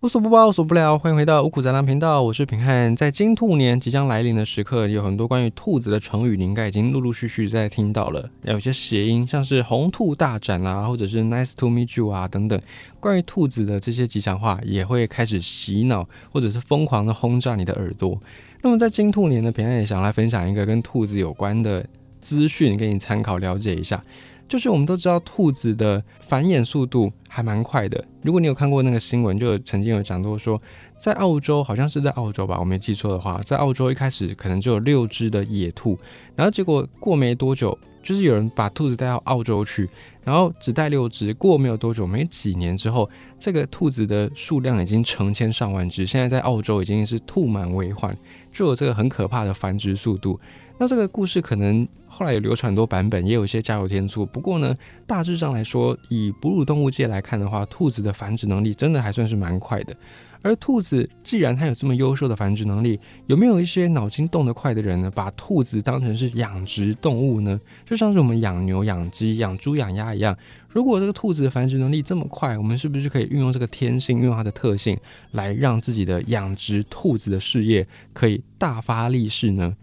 无所不包，无所不聊，欢迎回到五谷杂粮频道，我是平汉。在金兔年即将来临的时刻，有很多关于兔子的成语，你应该已经陆陆续续在听到了。有些谐音，像是红兔大展啊，或者是 Nice to meet you 啊等等，关于兔子的这些吉祥话，也会开始洗脑，或者是疯狂的轰炸你的耳朵。那么在金兔年呢，平汉也想来分享一个跟兔子有关的资讯，给你参考了解一下。就是我们都知道，兔子的繁衍速度还蛮快的。如果你有看过那个新闻，就曾经有讲过说，在澳洲，好像是在澳洲吧，我没记错的话，在澳洲一开始可能就有六只的野兔，然后结果过没多久，就是有人把兔子带到澳洲去，然后只带六只，过没有多久，没几年之后，这个兔子的数量已经成千上万只，现在在澳洲已经是兔满为患，就有这个很可怕的繁殖速度。那这个故事可能后来有流传很多版本，也有一些加油添醋。不过呢，大致上来说，以哺乳动物界来看的话，兔子的繁殖能力真的还算是蛮快的。而兔子既然它有这么优秀的繁殖能力，有没有一些脑筋动得快的人呢？把兔子当成是养殖动物呢？就像是我们养牛、养鸡、养猪、养鸭一样。如果这个兔子的繁殖能力这么快，我们是不是可以运用这个天性，运用它的特性，来让自己的养殖兔子的事业可以大发利市呢？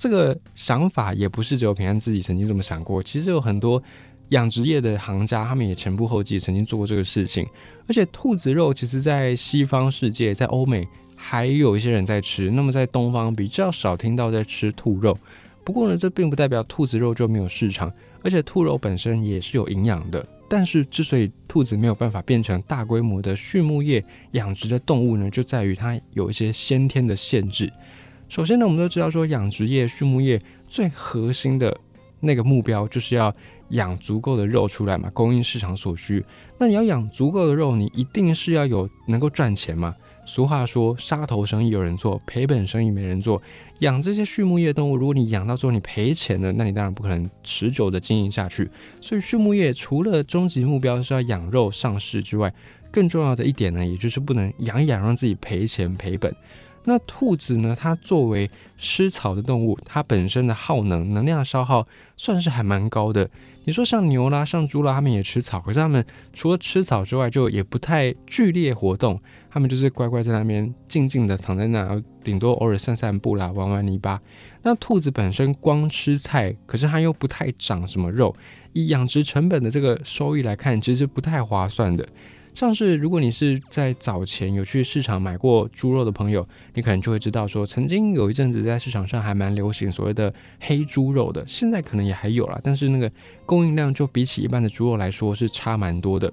这个想法也不是只有平安自己曾经这么想过，其实有很多养殖业的行家，他们也前仆后继曾经做过这个事情。而且兔子肉其实，在西方世界，在欧美还有一些人在吃，那么在东方比较少听到在吃兔肉。不过呢，这并不代表兔子肉就没有市场，而且兔肉本身也是有营养的。但是之所以兔子没有办法变成大规模的畜牧业养殖的动物呢，就在于它有一些先天的限制。首先呢，我们都知道说养殖业、畜牧业最核心的那个目标就是要养足够的肉出来嘛，供应市场所需。那你要养足够的肉，你一定是要有能够赚钱嘛。俗话说，杀头生意有人做，赔本生意没人做。养这些畜牧业动物，如果你养到最后你赔钱了，那你当然不可能持久的经营下去。所以畜牧业除了终极目标是要养肉上市之外，更重要的一点呢，也就是不能养一养让自己赔钱赔本。那兔子呢？它作为吃草的动物，它本身的耗能、能量消耗算是还蛮高的。你说像牛啦、像猪啦，它们也吃草，可是它们除了吃草之外，就也不太剧烈活动，它们就是乖乖在那边静静的躺在那，顶多偶尔散散步啦、玩玩泥巴。那兔子本身光吃菜，可是它又不太长什么肉，以养殖成本的这个收益来看，其实不太划算的。像是如果你是在早前有去市场买过猪肉的朋友，你可能就会知道说，曾经有一阵子在市场上还蛮流行所谓的黑猪肉的，现在可能也还有啦，但是那个供应量就比起一般的猪肉来说是差蛮多的。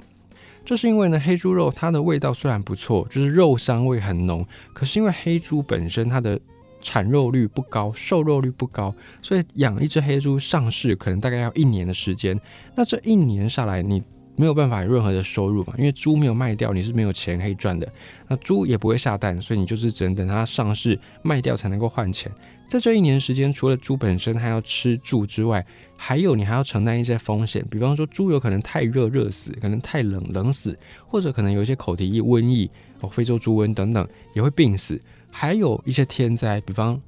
这是因为呢，黑猪肉它的味道虽然不错，就是肉香味很浓，可是因为黑猪本身它的产肉率不高，瘦肉率不高，所以养一只黑猪上市可能大概要一年的时间。那这一年下来，你没有办法有任何的收入嘛，因为猪没有卖掉，你是没有钱可以赚的。那猪也不会下蛋，所以你就是只能等它上市卖掉才能够换钱。在这一年时间，除了猪本身它要吃住之外，还有你还要承担一些风险，比方说猪有可能太热热死，可能太冷冷死，或者可能有一些口蹄疫、瘟疫哦，非洲猪瘟等等也会病死，还有一些天灾，比方。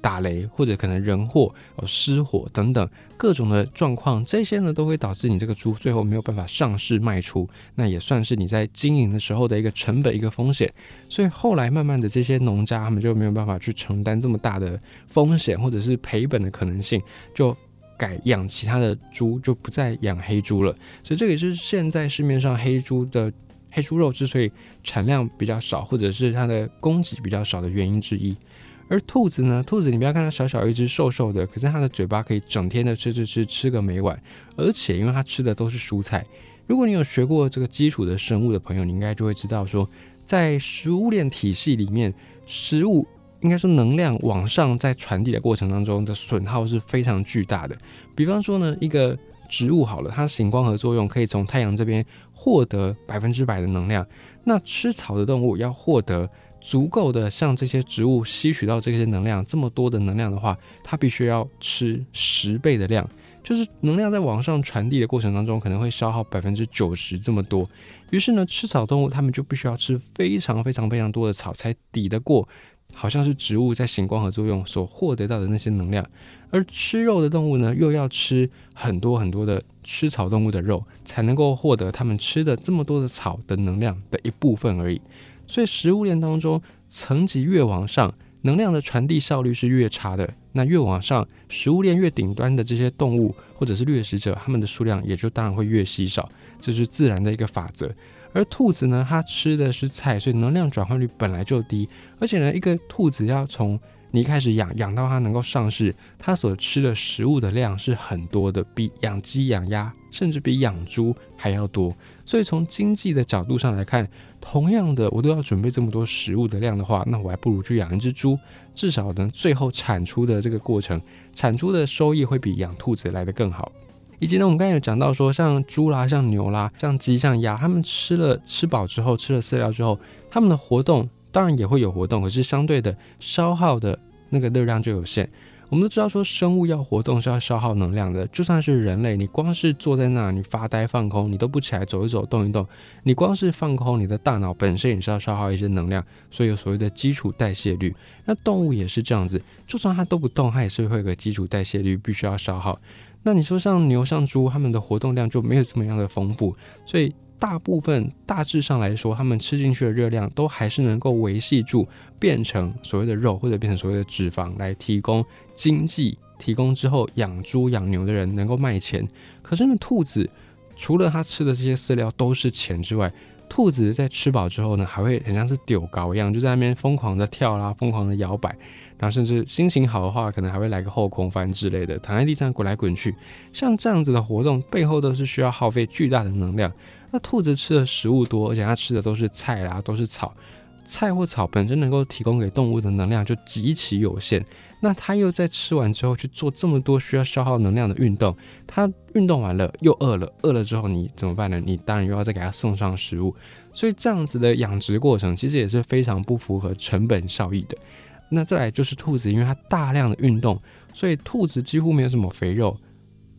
打雷或者可能人祸哦失火等等各种的状况，这些呢都会导致你这个猪最后没有办法上市卖出，那也算是你在经营的时候的一个成本一个风险。所以后来慢慢的这些农家他们就没有办法去承担这么大的风险或者是赔本的可能性，就改养其他的猪，就不再养黑猪了。所以这也是现在市面上黑猪的黑猪肉之所以产量比较少，或者是它的供给比较少的原因之一。而兔子呢？兔子你不要看它小小一只、瘦瘦的，可是它的嘴巴可以整天的吃吃吃，吃个没完。而且因为它吃的都是蔬菜，如果你有学过这个基础的生物的朋友，你应该就会知道说，在食物链体系里面，食物应该说能量往上在传递的过程当中的损耗是非常巨大的。比方说呢，一个植物好了，它行光合作用可以从太阳这边获得百分之百的能量，那吃草的动物要获得。足够的像这些植物吸取到这些能量，这么多的能量的话，它必须要吃十倍的量，就是能量在往上传递的过程当中，可能会消耗百分之九十这么多。于是呢，吃草动物它们就必须要吃非常非常非常多的草，才抵得过好像是植物在行光合作用所获得到的那些能量。而吃肉的动物呢，又要吃很多很多的吃草动物的肉，才能够获得它们吃的这么多的草的能量的一部分而已。所以食物链当中层级越往上，能量的传递效率是越差的。那越往上，食物链越顶端的这些动物或者是掠食者，它们的数量也就当然会越稀少，这是自然的一个法则。而兔子呢，它吃的是菜，所以能量转换率本来就低，而且呢，一个兔子要从你开始养养到它能够上市，它所吃的食物的量是很多的，比养鸡养鸭甚至比养猪还要多。所以从经济的角度上来看，同样的我都要准备这么多食物的量的话，那我还不如去养一只猪，至少呢最后产出的这个过程，产出的收益会比养兔子来的更好。以及呢，我们刚才有讲到说，像猪啦、像牛啦、像鸡、像鸭，它们吃了吃饱之后，吃了饲料之后，它们的活动当然也会有活动，可是相对的消耗的。那个热量就有限。我们都知道说，生物要活动是要消耗能量的。就算是人类，你光是坐在那，你发呆放空，你都不起来走一走、动一动，你光是放空，你的大脑本身也是要消耗一些能量，所以有所谓的基础代谢率。那动物也是这样子，就算它都不动，它也是会有个基础代谢率，必须要消耗。那你说像牛、像猪，它们的活动量就没有这么样的丰富，所以。大部分大致上来说，他们吃进去的热量都还是能够维系住，变成所谓的肉或者变成所谓的脂肪来提供经济，提供之后养猪养牛的人能够卖钱。可是呢，兔子除了它吃的这些饲料都是钱之外，兔子在吃饱之后呢，还会很像是丢高一样，就在那边疯狂的跳啦，疯狂的摇摆，然后甚至心情好的话，可能还会来个后空翻之类的，躺在地上滚来滚去。像这样子的活动背后都是需要耗费巨大的能量。那兔子吃的食物多，而且它吃的都是菜啦，都是草。菜或草本身能够提供给动物的能量就极其有限。那它又在吃完之后去做这么多需要消耗能量的运动，它运动完了又饿了，饿了之后你怎么办呢？你当然又要再给它送上食物。所以这样子的养殖过程其实也是非常不符合成本效益的。那再来就是兔子，因为它大量的运动，所以兔子几乎没有什么肥肉。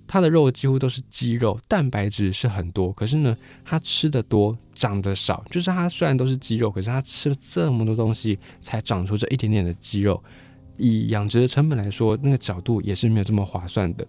它的肉几乎都是肌肉，蛋白质是很多，可是呢，它吃的多，长得少。就是它虽然都是肌肉，可是它吃了这么多东西，才长出这一点点的肌肉。以养殖的成本来说，那个角度也是没有这么划算的。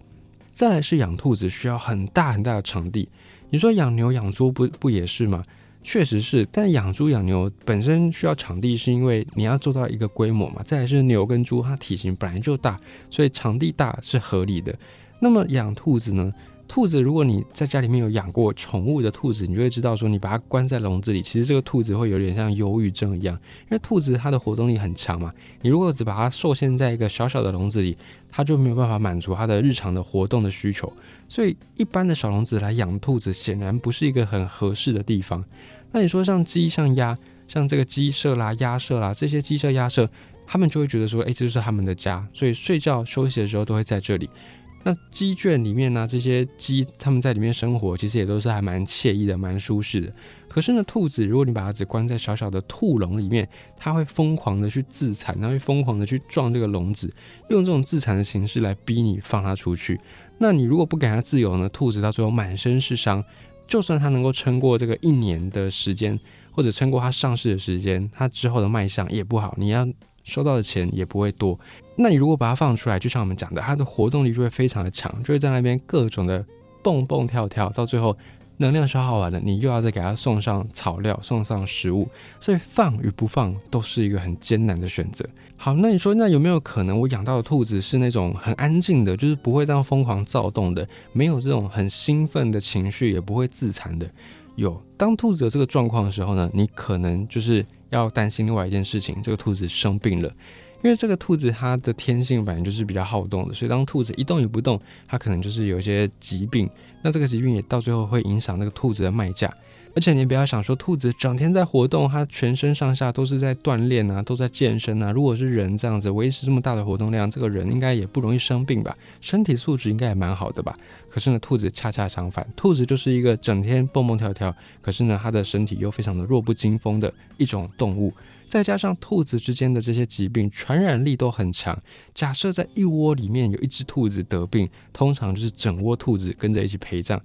再来是养兔子需要很大很大的场地，你说养牛养猪不不也是吗？确实是，但养猪养牛本身需要场地，是因为你要做到一个规模嘛。再来是牛跟猪，它体型本来就大，所以场地大是合理的。那么养兔子呢？兔子如果你在家里面有养过宠物的兔子，你就会知道说，你把它关在笼子里，其实这个兔子会有点像忧郁症一样，因为兔子它的活动力很强嘛。你如果只把它受限在一个小小的笼子里，它就没有办法满足它的日常的活动的需求。所以一般的小笼子来养兔子，显然不是一个很合适的地方。那你说像鸡、像鸭、像这个鸡舍啦、鸭舍啦，这些鸡舍、鸭舍，他们就会觉得说，哎，这就是他们的家，所以睡觉休息的时候都会在这里。那鸡圈里面呢，这些鸡它们在里面生活，其实也都是还蛮惬意的，蛮舒适的。可是呢，兔子如果你把它只关在小小的兔笼里面，它会疯狂的去自残，它会疯狂的去撞这个笼子，用这种自残的形式来逼你放它出去。那你如果不给它自由呢，兔子到最后满身是伤，就算它能够撑过这个一年的时间，或者撑过它上市的时间，它之后的卖相也不好，你要收到的钱也不会多。那你如果把它放出来，就像我们讲的，它的活动力就会非常的强，就会在那边各种的蹦蹦跳跳，到最后能量消耗完了，你又要再给它送上草料，送上食物，所以放与不放都是一个很艰难的选择。好，那你说那有没有可能我养到的兔子是那种很安静的，就是不会这样疯狂躁动的，没有这种很兴奋的情绪，也不会自残的？有，当兔子有这个状况的时候呢，你可能就是要担心另外一件事情，这个兔子生病了。因为这个兔子它的天性本来就是比较好动的，所以当兔子一动也不动，它可能就是有一些疾病。那这个疾病也到最后会影响那个兔子的卖价。而且你不要想说兔子整天在活动，它全身上下都是在锻炼啊，都在健身啊。如果是人这样子维持这么大的活动量，这个人应该也不容易生病吧？身体素质应该也蛮好的吧？可是呢，兔子恰恰相反，兔子就是一个整天蹦蹦跳跳，可是呢，它的身体又非常的弱不禁风的一种动物。再加上兔子之间的这些疾病传染力都很强。假设在一窝里面有一只兔子得病，通常就是整窝兔子跟着一起陪葬。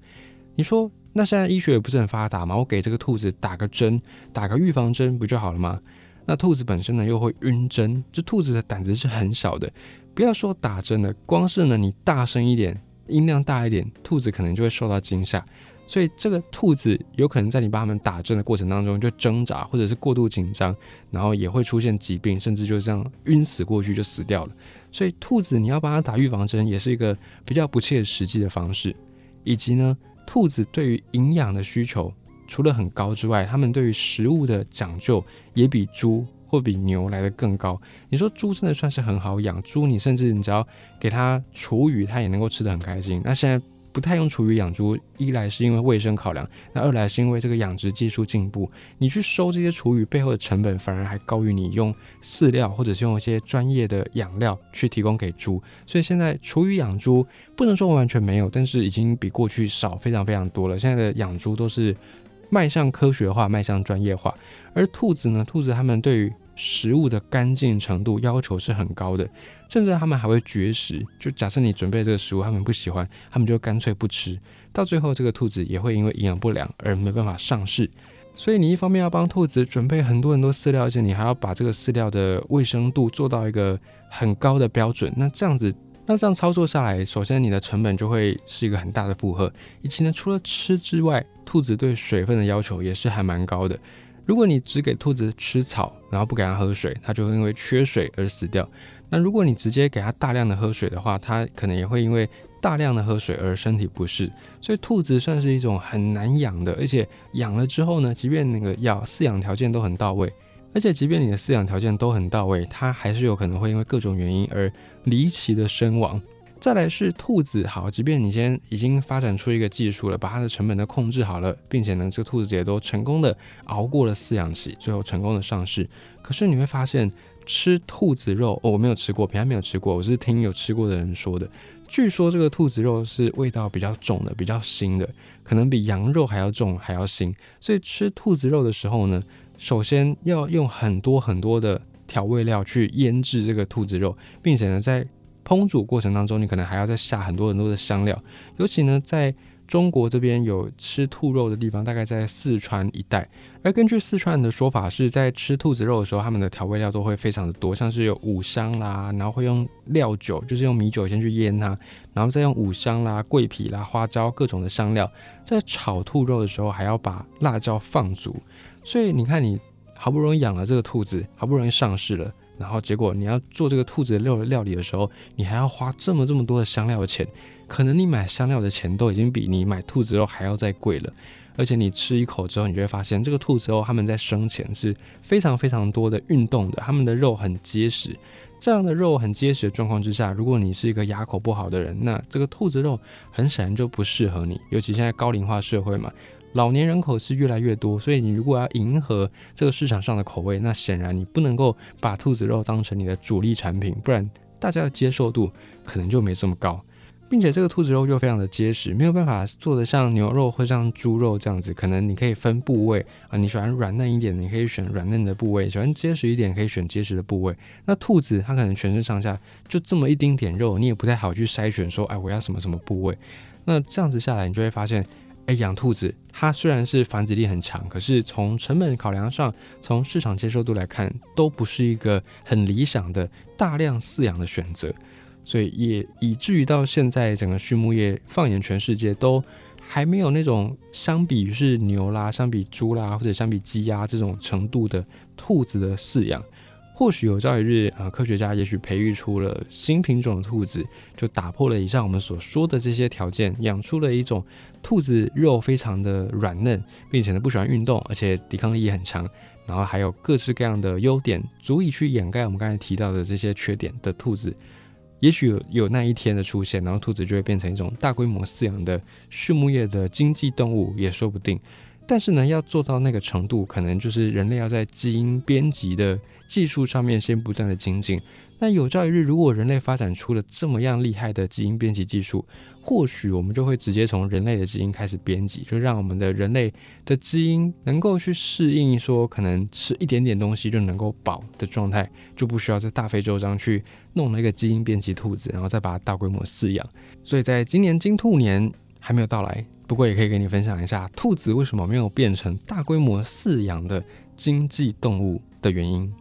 你说，那现在医学也不是很发达嘛？我给这个兔子打个针，打个预防针不就好了吗？那兔子本身呢又会晕针，这兔子的胆子是很小的。不要说打针了，光是呢你大声一点，音量大一点，兔子可能就会受到惊吓。所以这个兔子有可能在你帮它们打针的过程当中就挣扎，或者是过度紧张，然后也会出现疾病，甚至就这样晕死过去就死掉了。所以兔子你要帮它打预防针，也是一个比较不切实际的方式。以及呢，兔子对于营养的需求除了很高之外，它们对于食物的讲究也比猪或比牛来的更高。你说猪真的算是很好养，猪你甚至你只要给它厨余，它也能够吃得很开心。那现在。不太用厨余养猪，一来是因为卫生考量，那二来是因为这个养殖技术进步。你去收这些厨余背后的成本，反而还高于你用饲料或者是用一些专业的养料去提供给猪。所以现在厨余养猪不能说完全没有，但是已经比过去少非常非常多了。现在的养猪都是迈向科学化，迈向专业化。而兔子呢，兔子他们对于食物的干净程度要求是很高的，甚至他们还会绝食。就假设你准备这个食物，他们不喜欢，他们就干脆不吃。到最后，这个兔子也会因为营养不良而没办法上市。所以你一方面要帮兔子准备很多很多饲料，而且你还要把这个饲料的卫生度做到一个很高的标准。那这样子，那这样操作下来，首先你的成本就会是一个很大的负荷。以及呢，除了吃之外，兔子对水分的要求也是还蛮高的。如果你只给兔子吃草，然后不给它喝水，它就会因为缺水而死掉。那如果你直接给它大量的喝水的话，它可能也会因为大量的喝水而身体不适。所以兔子算是一种很难养的，而且养了之后呢，即便那个要饲养条件都很到位，而且即便你的饲养条件都很到位，它还是有可能会因为各种原因而离奇的身亡。再来是兔子，好，即便你先已经发展出一个技术了，把它的成本都控制好了，并且呢，这个兔子也都成功的熬过了饲养期，最后成功的上市。可是你会发现，吃兔子肉，哦，我没有吃过，平安没有吃过，我是听有吃过的人说的。据说这个兔子肉是味道比较重的，比较腥的，可能比羊肉还要重，还要腥。所以吃兔子肉的时候呢，首先要用很多很多的调味料去腌制这个兔子肉，并且呢，在烹煮过程当中，你可能还要再下很多很多的香料，尤其呢，在中国这边有吃兔肉的地方，大概在四川一带。而根据四川人的说法，是在吃兔子肉的时候，他们的调味料都会非常的多，像是有五香啦，然后会用料酒，就是用米酒先去腌它，然后再用五香啦、桂皮啦、花椒各种的香料，在炒兔肉的时候还要把辣椒放足。所以你看，你好不容易养了这个兔子，好不容易上市了。然后结果你要做这个兔子的肉料理的时候，你还要花这么这么多的香料的钱，可能你买香料的钱都已经比你买兔子肉还要再贵了。而且你吃一口之后，你就会发现这个兔子肉它们在生前是非常非常多的运动的，它们的肉很结实。这样的肉很结实的状况之下，如果你是一个牙口不好的人，那这个兔子肉很显然就不适合你。尤其现在高龄化社会嘛。老年人口是越来越多，所以你如果要迎合这个市场上的口味，那显然你不能够把兔子肉当成你的主力产品，不然大家的接受度可能就没这么高。并且这个兔子肉又非常的结实，没有办法做的像牛肉或像猪肉这样子，可能你可以分部位啊，你喜欢软嫩一点，你可以选软嫩的部位；喜欢结实一点，可以选结实的部位。那兔子它可能全身上下就这么一丁点肉，你也不太好去筛选说，哎，我要什么什么部位。那这样子下来，你就会发现。哎，养兔子，它虽然是繁殖力很强，可是从成本考量上，从市场接受度来看，都不是一个很理想的大量饲养的选择。所以也以至于到现在，整个畜牧业放眼全世界，都还没有那种相比于是牛啦、相比猪啦，或者相比鸡鸭这种程度的兔子的饲养。或许有朝一日，呃，科学家也许培育出了新品种的兔子，就打破了以上我们所说的这些条件，养出了一种兔子肉非常的软嫩，并且呢不喜欢运动，而且抵抗力也很强，然后还有各式各样的优点，足以去掩盖我们刚才提到的这些缺点的兔子。也许有有那一天的出现，然后兔子就会变成一种大规模饲养的畜牧业的经济动物，也说不定。但是呢，要做到那个程度，可能就是人类要在基因编辑的。技术上面先不断的精进，那有朝一日，如果人类发展出了这么样厉害的基因编辑技术，或许我们就会直接从人类的基因开始编辑，就让我们的人类的基因能够去适应说，可能吃一点点东西就能够饱的状态，就不需要在大费周章去弄了一个基因编辑兔子，然后再把它大规模饲养。所以在今年金兔年还没有到来，不过也可以跟你分享一下，兔子为什么没有变成大规模饲养的经济动物的原因。